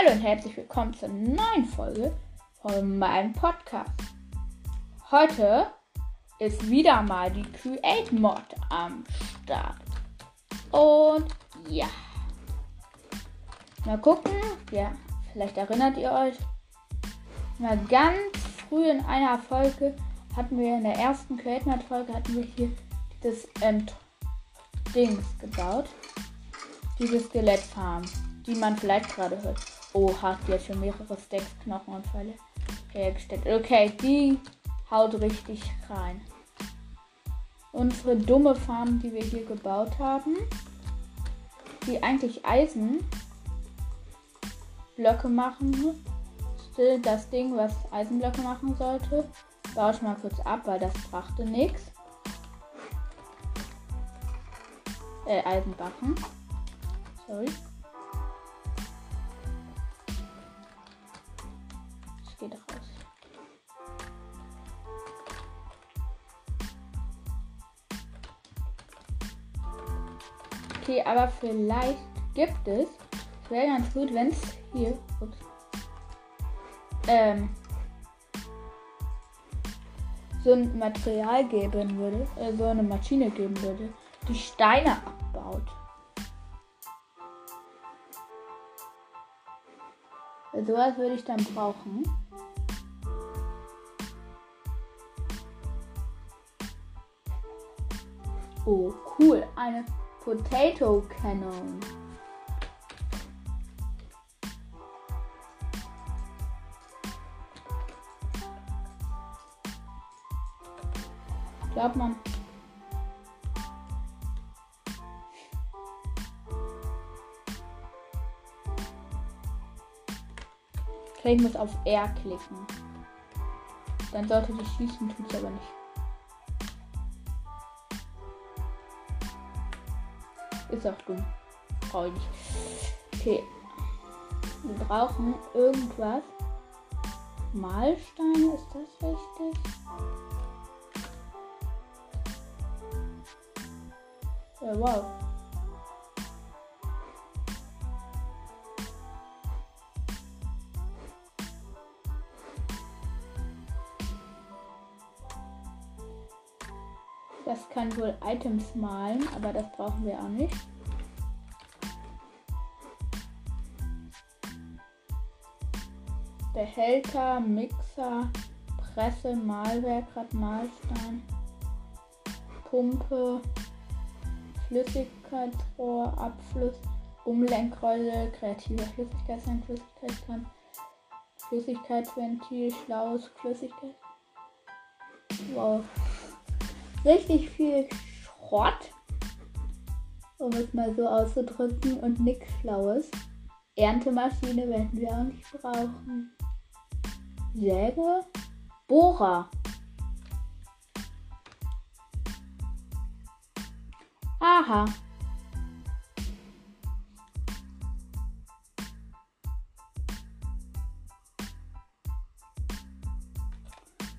Hallo und herzlich willkommen zur neuen Folge von meinem Podcast. Heute ist wieder mal die Create Mod am Start. Und ja. Mal gucken. Ja, vielleicht erinnert ihr euch. Mal ganz früh in einer Folge hatten wir in der ersten Create Mod Folge hatten wir hier das ähm, Dings gebaut. Diese Skelettfarm, die man vielleicht gerade hört. Oh, hat jetzt schon mehrere Stacks Knochen und Pfeile hergestellt. Okay, die haut richtig rein. Unsere dumme Farm, die wir hier gebaut haben, die eigentlich Eisenblöcke machen das Ding, was Eisenblöcke machen sollte, baue ich mal kurz ab, weil das brachte nichts. Äh, Eisenbachen. Sorry. Geht raus. Okay, aber vielleicht gibt es. Es wäre ganz gut, wenn es hier. Ups, ähm, so ein Material geben würde, äh, so eine Maschine geben würde, die Steine abbaut. So was würde ich dann brauchen. Oh, cool. Eine Potato Cannon. Glaubt man. Ich muss auf R klicken. Dann sollte das schießen, tut es aber nicht. Ist auch dumm. Brauche ich nicht. Okay. Wir brauchen irgendwas. Malsteine, ist das richtig? Ja, wow. Das kann wohl Items malen, aber das brauchen wir auch nicht. Behälter, Mixer, Presse, Malwerk, Malstein, Pumpe, Flüssigkeitsrohr, Abfluss, Umlenkrolle, kreativer Flüssigkeitstank, Flüssigkeitstank, Flüssigkeitsventil, schlaues Flüssigkeit. Wow. Richtig viel Schrott, um es mal so auszudrücken, und nichts Schlaues. Erntemaschine werden wir auch nicht brauchen. Säge, Bohrer. Aha.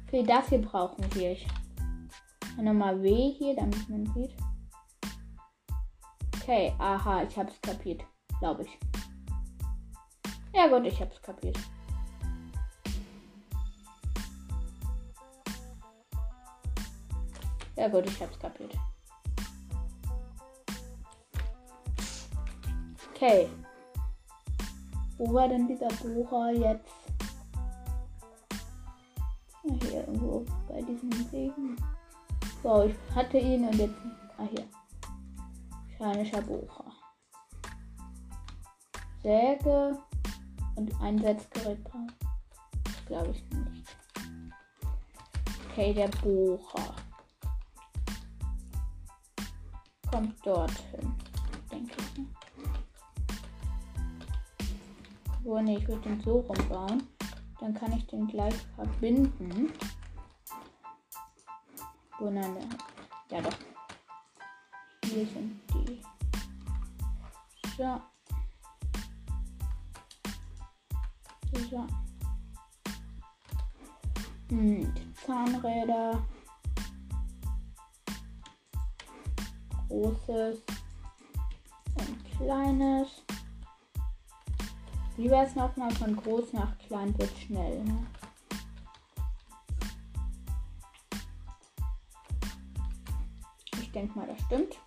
Für dafür brauchen wir. Nochmal W hier, damit man sieht. Okay, aha, ich hab's kapiert. Glaube ich. Ja gut, ich hab's kapiert. Ja gut, ich hab's kapiert. Okay. Wo war denn dieser Bohrer jetzt? Hier irgendwo bei diesem Regen. So, ich hatte ihn und jetzt. Ah, hier. Mechanischer Bohrer. Säge und Einsatzgerät. Glaube ich nicht. Okay, der Bohrer. Kommt dorthin. Denke ich. Oh ne, ich würde den so rumbauen. Dann kann ich den gleich verbinden. Oh nein, ja doch. Hier sind die. So. So. Hm, Zahnräder. Großes und kleines. Wie war es nochmal? Von groß nach klein wird schnell, ne? Denke mal, das stimmt.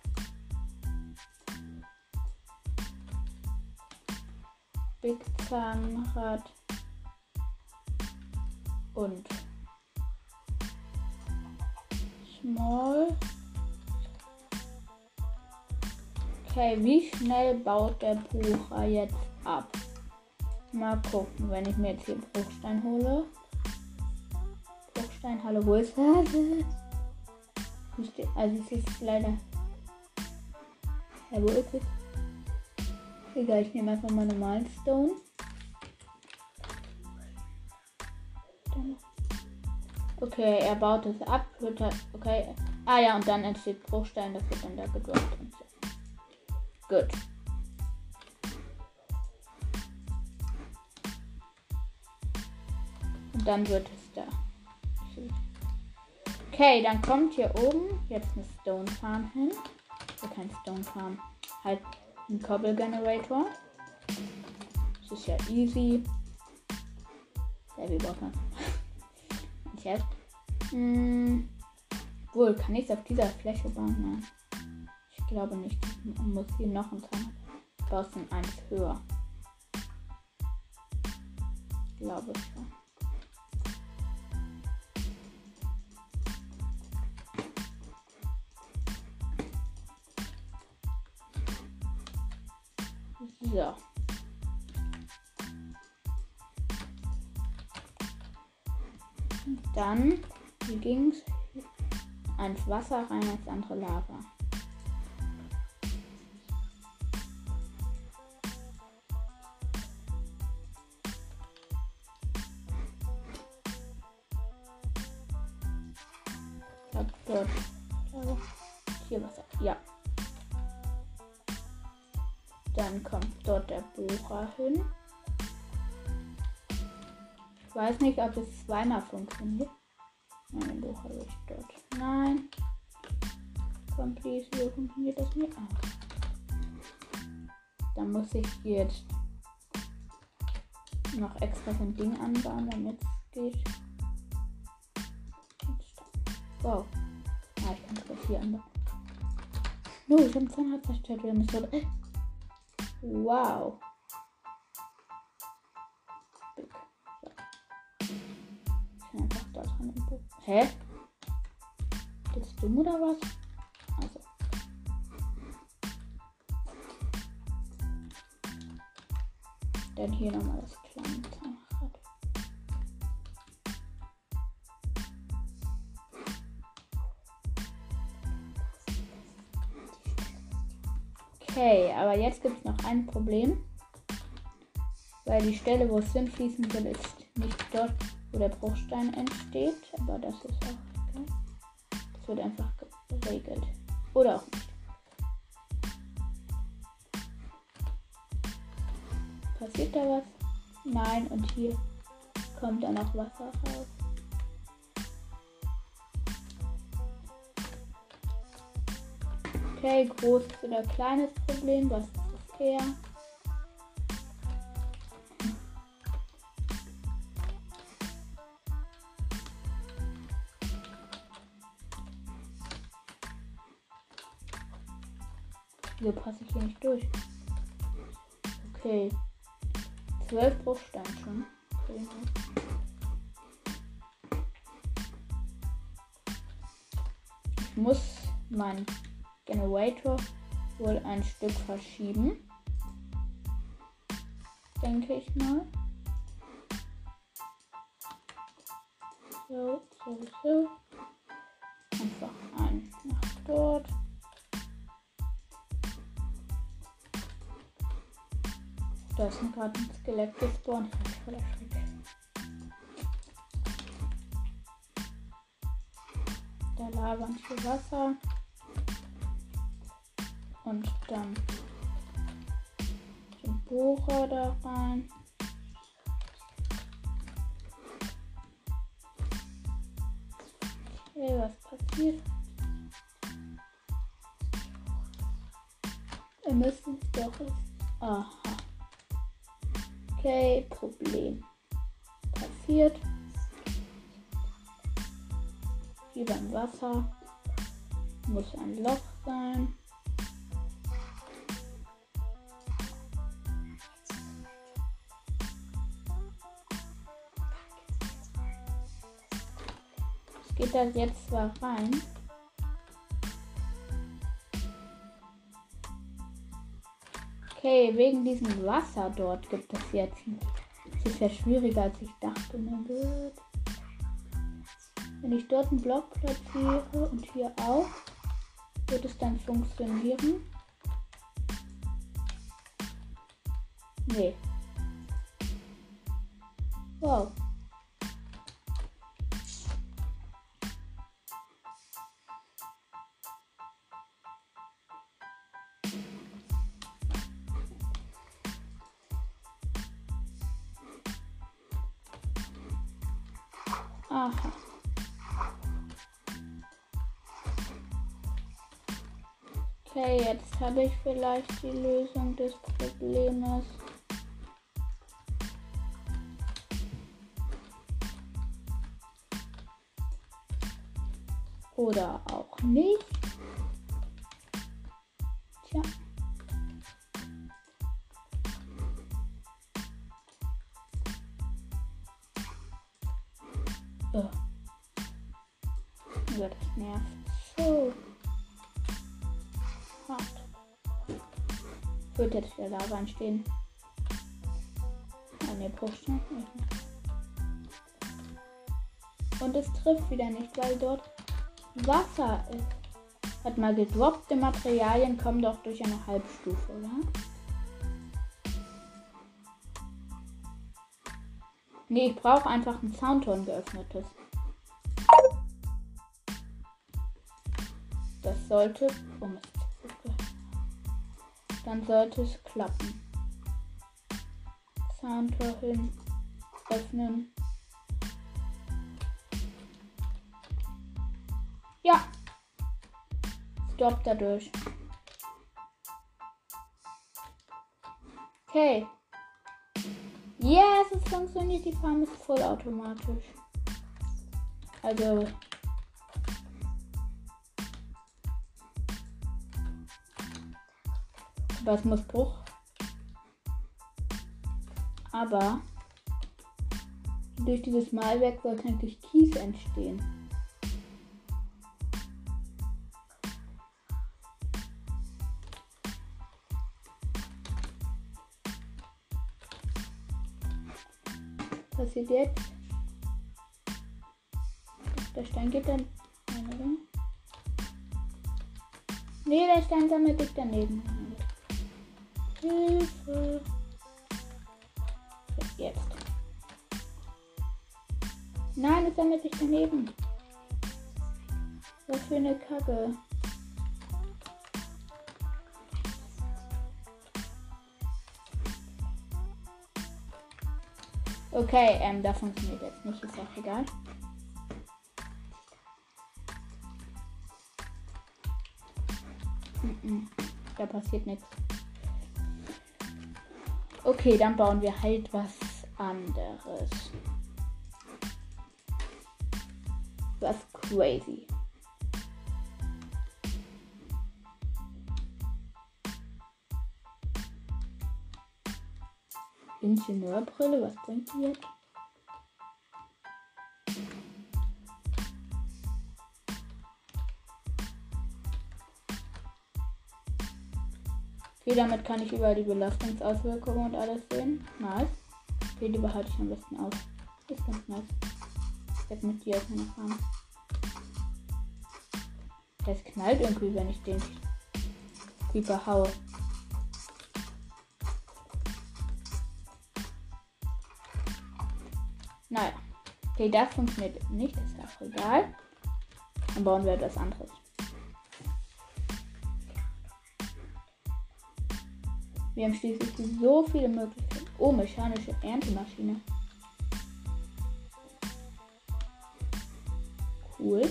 Big Zahnrad und Small. Okay, wie schnell baut der Bucher jetzt ab? Mal gucken, wenn ich mir jetzt hier Bruchstein hole. Bruchstein, hallo, wo ist das? Also es ist leider. Ja, wo ist? Egal, ich nehme einfach mal normalen Stone. Okay, er baut es ab. Halt, okay. Ah ja, und dann entsteht Bruchstein, das wird dann da gedroppt und so. Gut. Und dann wird es. Okay, dann kommt hier oben jetzt eine Stone Farm hin. Also kein Stone Farm. Halt ein Cobble Generator. Das ist ja easy. Sehr wie man. Scherz. Hm. Wohl, kann ich es auf dieser Fläche bauen? Nein. Ich glaube nicht. Man muss hier noch ein Zaun. Ich baue es in eins höher. Ich glaube schon. So. Dann, wie ging's? Eins Wasser rein, als andere Lava. Hin. Ich weiß nicht, ob es zweimal funktioniert. Nein, doch habe ich dort. Nein. Komm, please, hier funktioniert das nicht. Ah. Dann muss ich jetzt noch extra so ein Ding anbauen, damit es geht. Wow. Ah, ich kann es hier anbauen. No, ich habe Zahnrad zerstört. Wir müssen. Wow. Hä? Bist dumm oder was? Also. Dann hier nochmal das kleine Zahnrad. Okay, aber jetzt gibt es noch ein Problem. Weil die Stelle, wo es hinfließen will, ist nicht dort, wo der Bruchstein entsteht. Aber das ist auch egal. Das wird einfach geregelt. Oder auch nicht. Passiert da was? Nein, und hier kommt dann auch Wasser raus. Okay, großes oder kleines Problem, was ist das her? Passe ich hier nicht durch? Okay. Zwölf Bruchstein schon. Okay. Ich muss meinen Generator wohl ein Stück verschieben. Denke ich mal. So, so, so. Einfach ein nach dort. Da ist gerade ein Skelett gespawnt. Ich bin voll erschreckt. Da labern viel Wasser. Und dann den Bohrer da rein. Okay, was passiert? Wir müssen es doch. Aha. Okay, Problem. Passiert. Hier beim Wasser muss ein Loch sein. Geht da jetzt zwar rein. Okay, wegen diesem Wasser dort gibt es jetzt. Es ist schwieriger als ich dachte. Wenn ich dort einen Block platziere und hier auch, wird es dann funktionieren? Nee. Wow. Aha. Okay, jetzt habe ich vielleicht die Lösung des Problems. Oder auch nicht. Hart. Wird jetzt der Lava entstehen. Ah, ne, noch nicht. Und es trifft wieder nicht, weil dort Wasser ist. Hat mal gedroppte Materialien kommen doch durch eine Halbstufe, oder? Nee, ich brauche einfach ein Soundton geöffnetes. Das sollte. Oh Mist. Dann sollte es klappen. Soundtor hin. Öffnen. Ja. Stopp dadurch. Okay. Yes, es funktioniert. Die Farm ist vollautomatisch. Also. Was muss Bruch? Aber durch dieses Malwerk sollte eigentlich Kies entstehen. passiert jetzt? Der Stein geht dann. Nee, der Stein sammelt sich daneben. Hilfe. Jetzt. Nein, es sammelt sich daneben. Was für eine Kacke. Okay, ähm, das funktioniert jetzt nicht, ist auch egal. Da passiert nichts. Okay, dann bauen wir halt was anderes. Was crazy. Ingenieurbrille, was bringt die jetzt? Damit kann ich überall die Belastungsauswirkungen und alles sehen. Nice. Okay, die behalte ich am besten aus. Ist ganz nice. Jetzt mit dir auch noch haben. Es knallt irgendwie, wenn ich den Creeper haue. Naja. Okay, das funktioniert nicht, ist auch egal. Dann bauen wir etwas anderes. Wir haben schließlich so viele Möglichkeiten. Oh, mechanische Erntemaschine. Cool.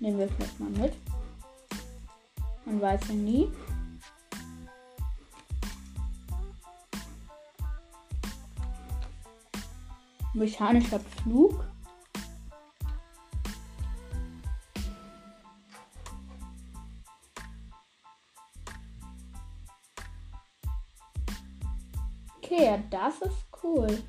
Nehmen wir vielleicht mal mit. Man weiß ja nie. Mechanischer Pflug. Okay, ja, das ist cool.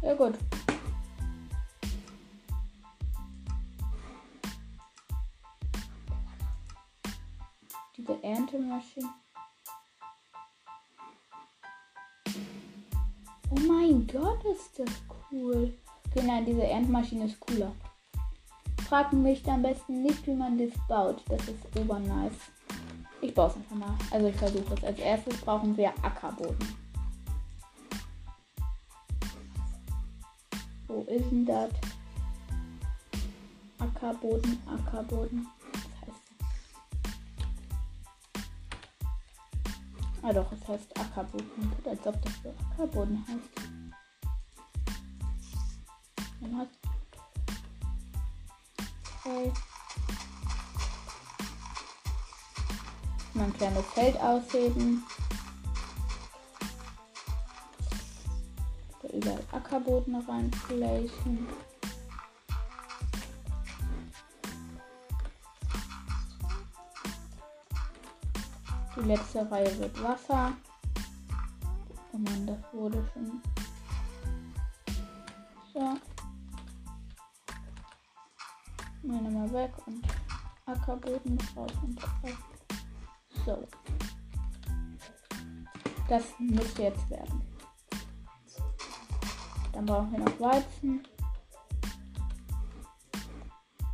Ja gut. Diese Erntemaschine. Oh mein Gott, ist das cool. Okay, nein, diese Erntmaschine ist Fragen mich am besten nicht, wie man das baut. Das ist obernice. Ich baue es einfach mal. Also ich versuche es. Als erstes brauchen wir Ackerboden. Wo ist denn das? Ackerboden, Ackerboden. Was heißt das? Ah doch, es heißt Ackerboden. Als ob das so Ackerboden heißt. Dann hat okay. Mal ein kleines Feld ausheben. überall Ackerboden reinplacen. Die letzte Reihe wird Wasser. Oh man, das wurde schon. So. Meine mal weg und Ackerboden raus und raus. So. Das müsste jetzt werden. Dann brauchen wir noch Weizen.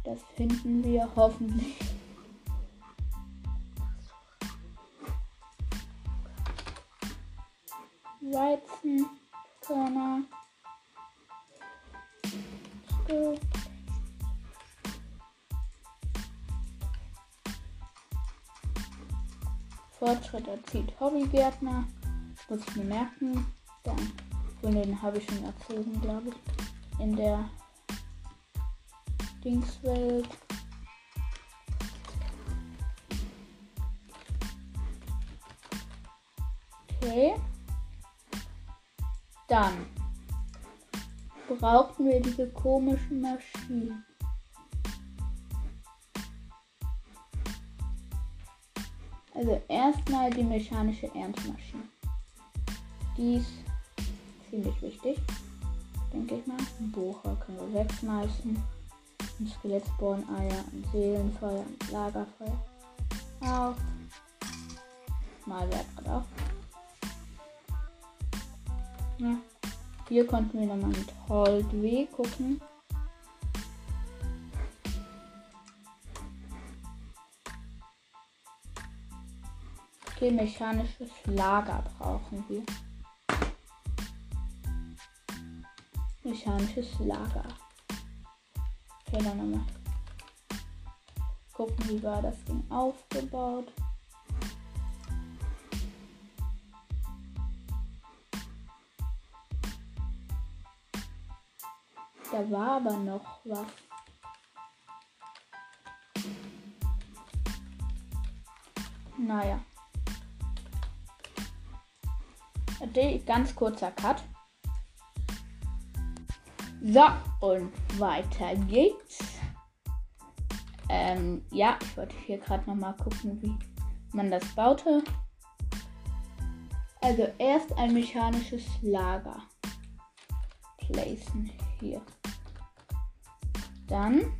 Das finden wir hoffentlich. Weizen, Körner. So. Fortschritt erzielt Hobbygärtner. Muss ich mir merken. Dann und den habe ich schon erzogen, glaube ich. In der Dingswelt. Okay. Dann brauchen wir diese komischen Maschinen. Also erstmal die mechanische Erntemaschine. Dies ziemlich wichtig. Denke ich mal. Ein Bohrer können wir wegschmeißen. Ein Skelettsporn-Eier, ein Seelenfeuer, ein Lagerfeuer. Auch. Malwerk hat auch. Ja. Hier konnten wir nochmal mit Hold W gucken. Okay, mechanisches Lager brauchen wir. mechanisches Lager. Okay, dann nochmal gucken, wie war das Ding aufgebaut. Da war aber noch was. Naja. Ganz kurzer Cut. So, und weiter geht's. Ähm, ja, ich wollte hier gerade nochmal gucken, wie man das baute. Also erst ein mechanisches Lager placen hier. Dann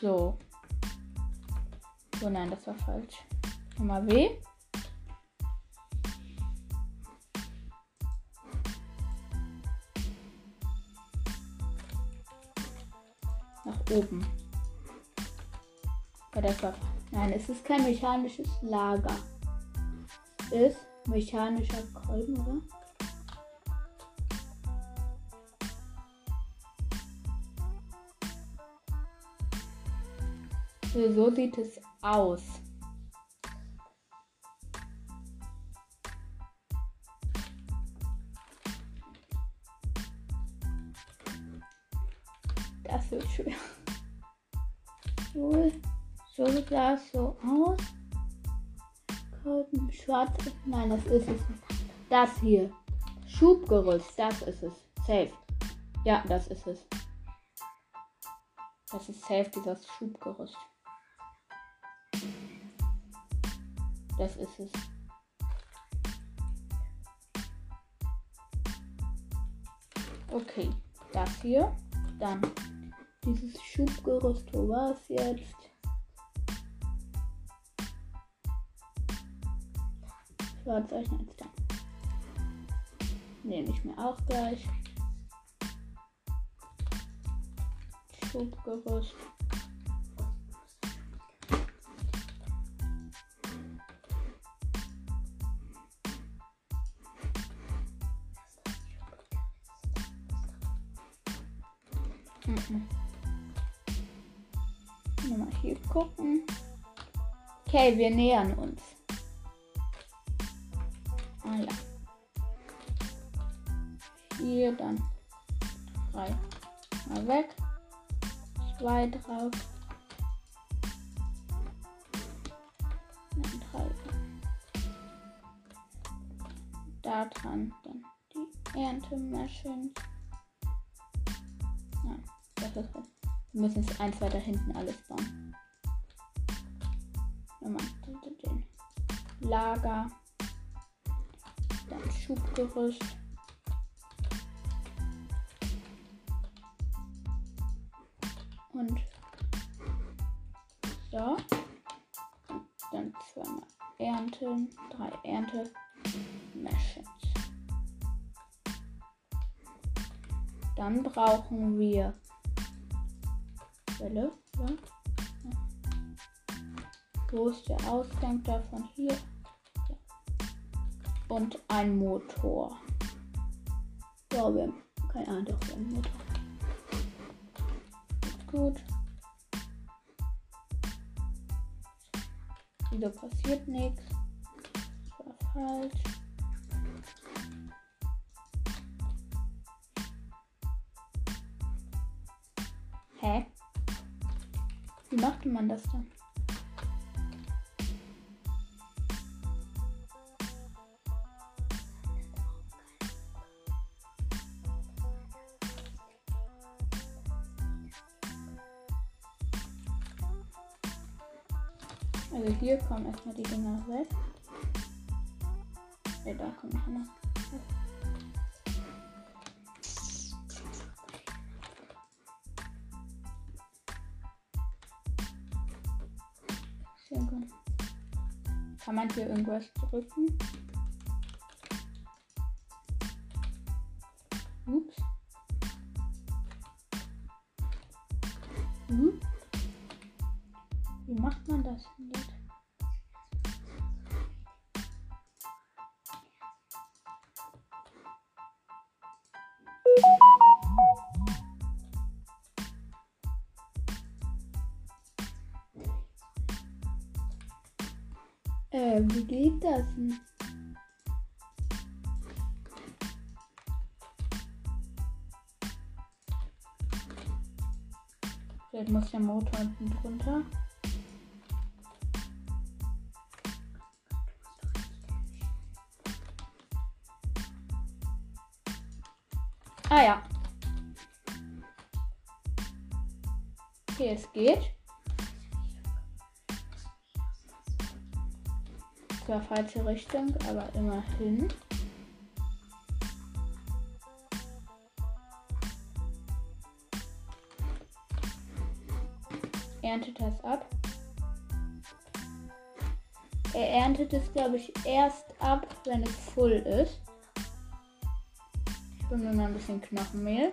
so. Oh nein, das war falsch. Nochmal W. oben. Bei der. Nein, es ist kein mechanisches Lager. Ist mechanischer Kolben, oder? So sieht es aus. Es so aus. Schwarz. Nein, das ist es. Das hier. Schubgerüst, das ist es. Safe. Ja, das ist es. Das ist safe, dieses Schubgerüst. Das ist es. Okay, das hier. Dann dieses Schubgerüst. Wo war es jetzt? Schwarzzeichen als dann. Nehme ich mir auch gleich. Schubgerüst. Mhm. Mal hier gucken. Okay, wir nähern uns. 4, dann 3. Mal weg. Zwei drauf. Dann 3. Da dran dann die Erntemaschen. Nein, das ist gut. Wir müssen es eins weiter hinten alles bauen. Nochmal den Lager. Dann Schubgerüst. Und dann zweimal ernten. Drei Ernte. Meshings. Dann brauchen wir Quelle. Ja. Wo ist der Ausgang davon? Hier. Ja. Und ein Motor. Ja, wir haben keine Ahnung, doch, wir haben einen Motor. Gut. Wieso passiert nichts? War falsch. Hä? Wie machte man das dann? Hier kommen erstmal die Dinger weg. Ne, da kommen noch gut. Kann man hier irgendwas drücken? Muss der Motor unten drunter. Ah ja. Okay, es geht. Zwar falsche Richtung, aber immerhin. Erntet das ab. Er erntet es, glaube ich, erst ab, wenn es voll ist. Ich hole mir mal ein bisschen Knochenmehl.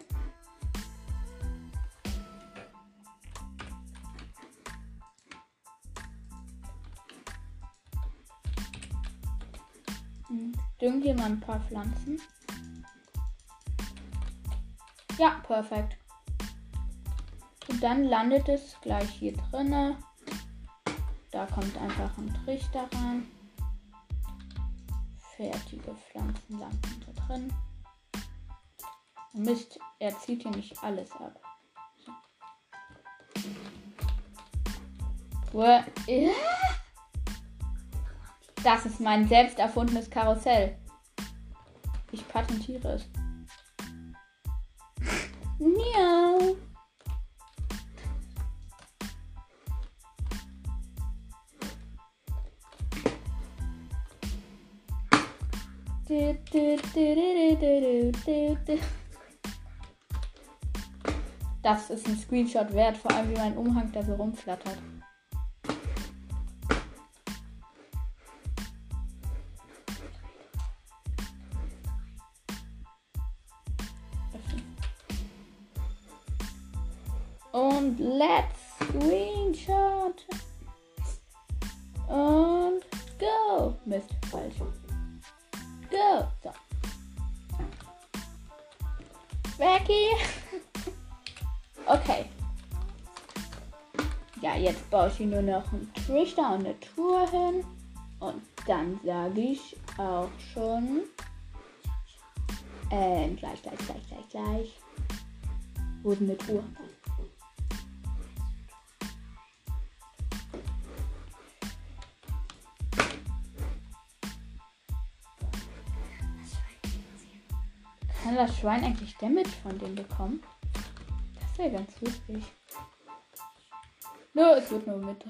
Hm, Düngt hier mal ein paar Pflanzen. Ja, perfekt. Und dann landet es gleich hier drinne. Da kommt einfach ein Trichter rein. Fertige Pflanzen landen da drin. Mist, er zieht hier nicht alles ab. Das ist mein selbst erfundenes Karussell. Ich patentiere es. Miau. Das ist ein Screenshot wert, vor allem wie mein Umhang da so rumflattert. Und let's Screenshot. Und Becky. Okay. Ja, jetzt baue ich nur noch einen Trichter und eine Tour hin. Und dann sage ich auch schon. Ähm, gleich, gleich, gleich, gleich, gleich. Denn eine Tour? Schwein eigentlich Damage von dem bekommen? Das wäre ganz lustig. Nö, es wird nur Mitte.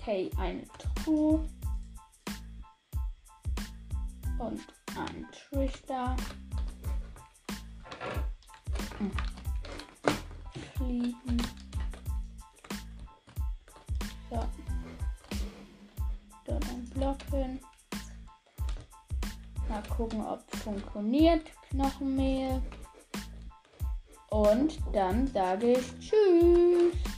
Okay, eine Truhe. Und ein Trichter. Hm. Fliegen. Hin. Mal gucken, ob funktioniert. Knochenmehl. Und dann sage ich Tschüss.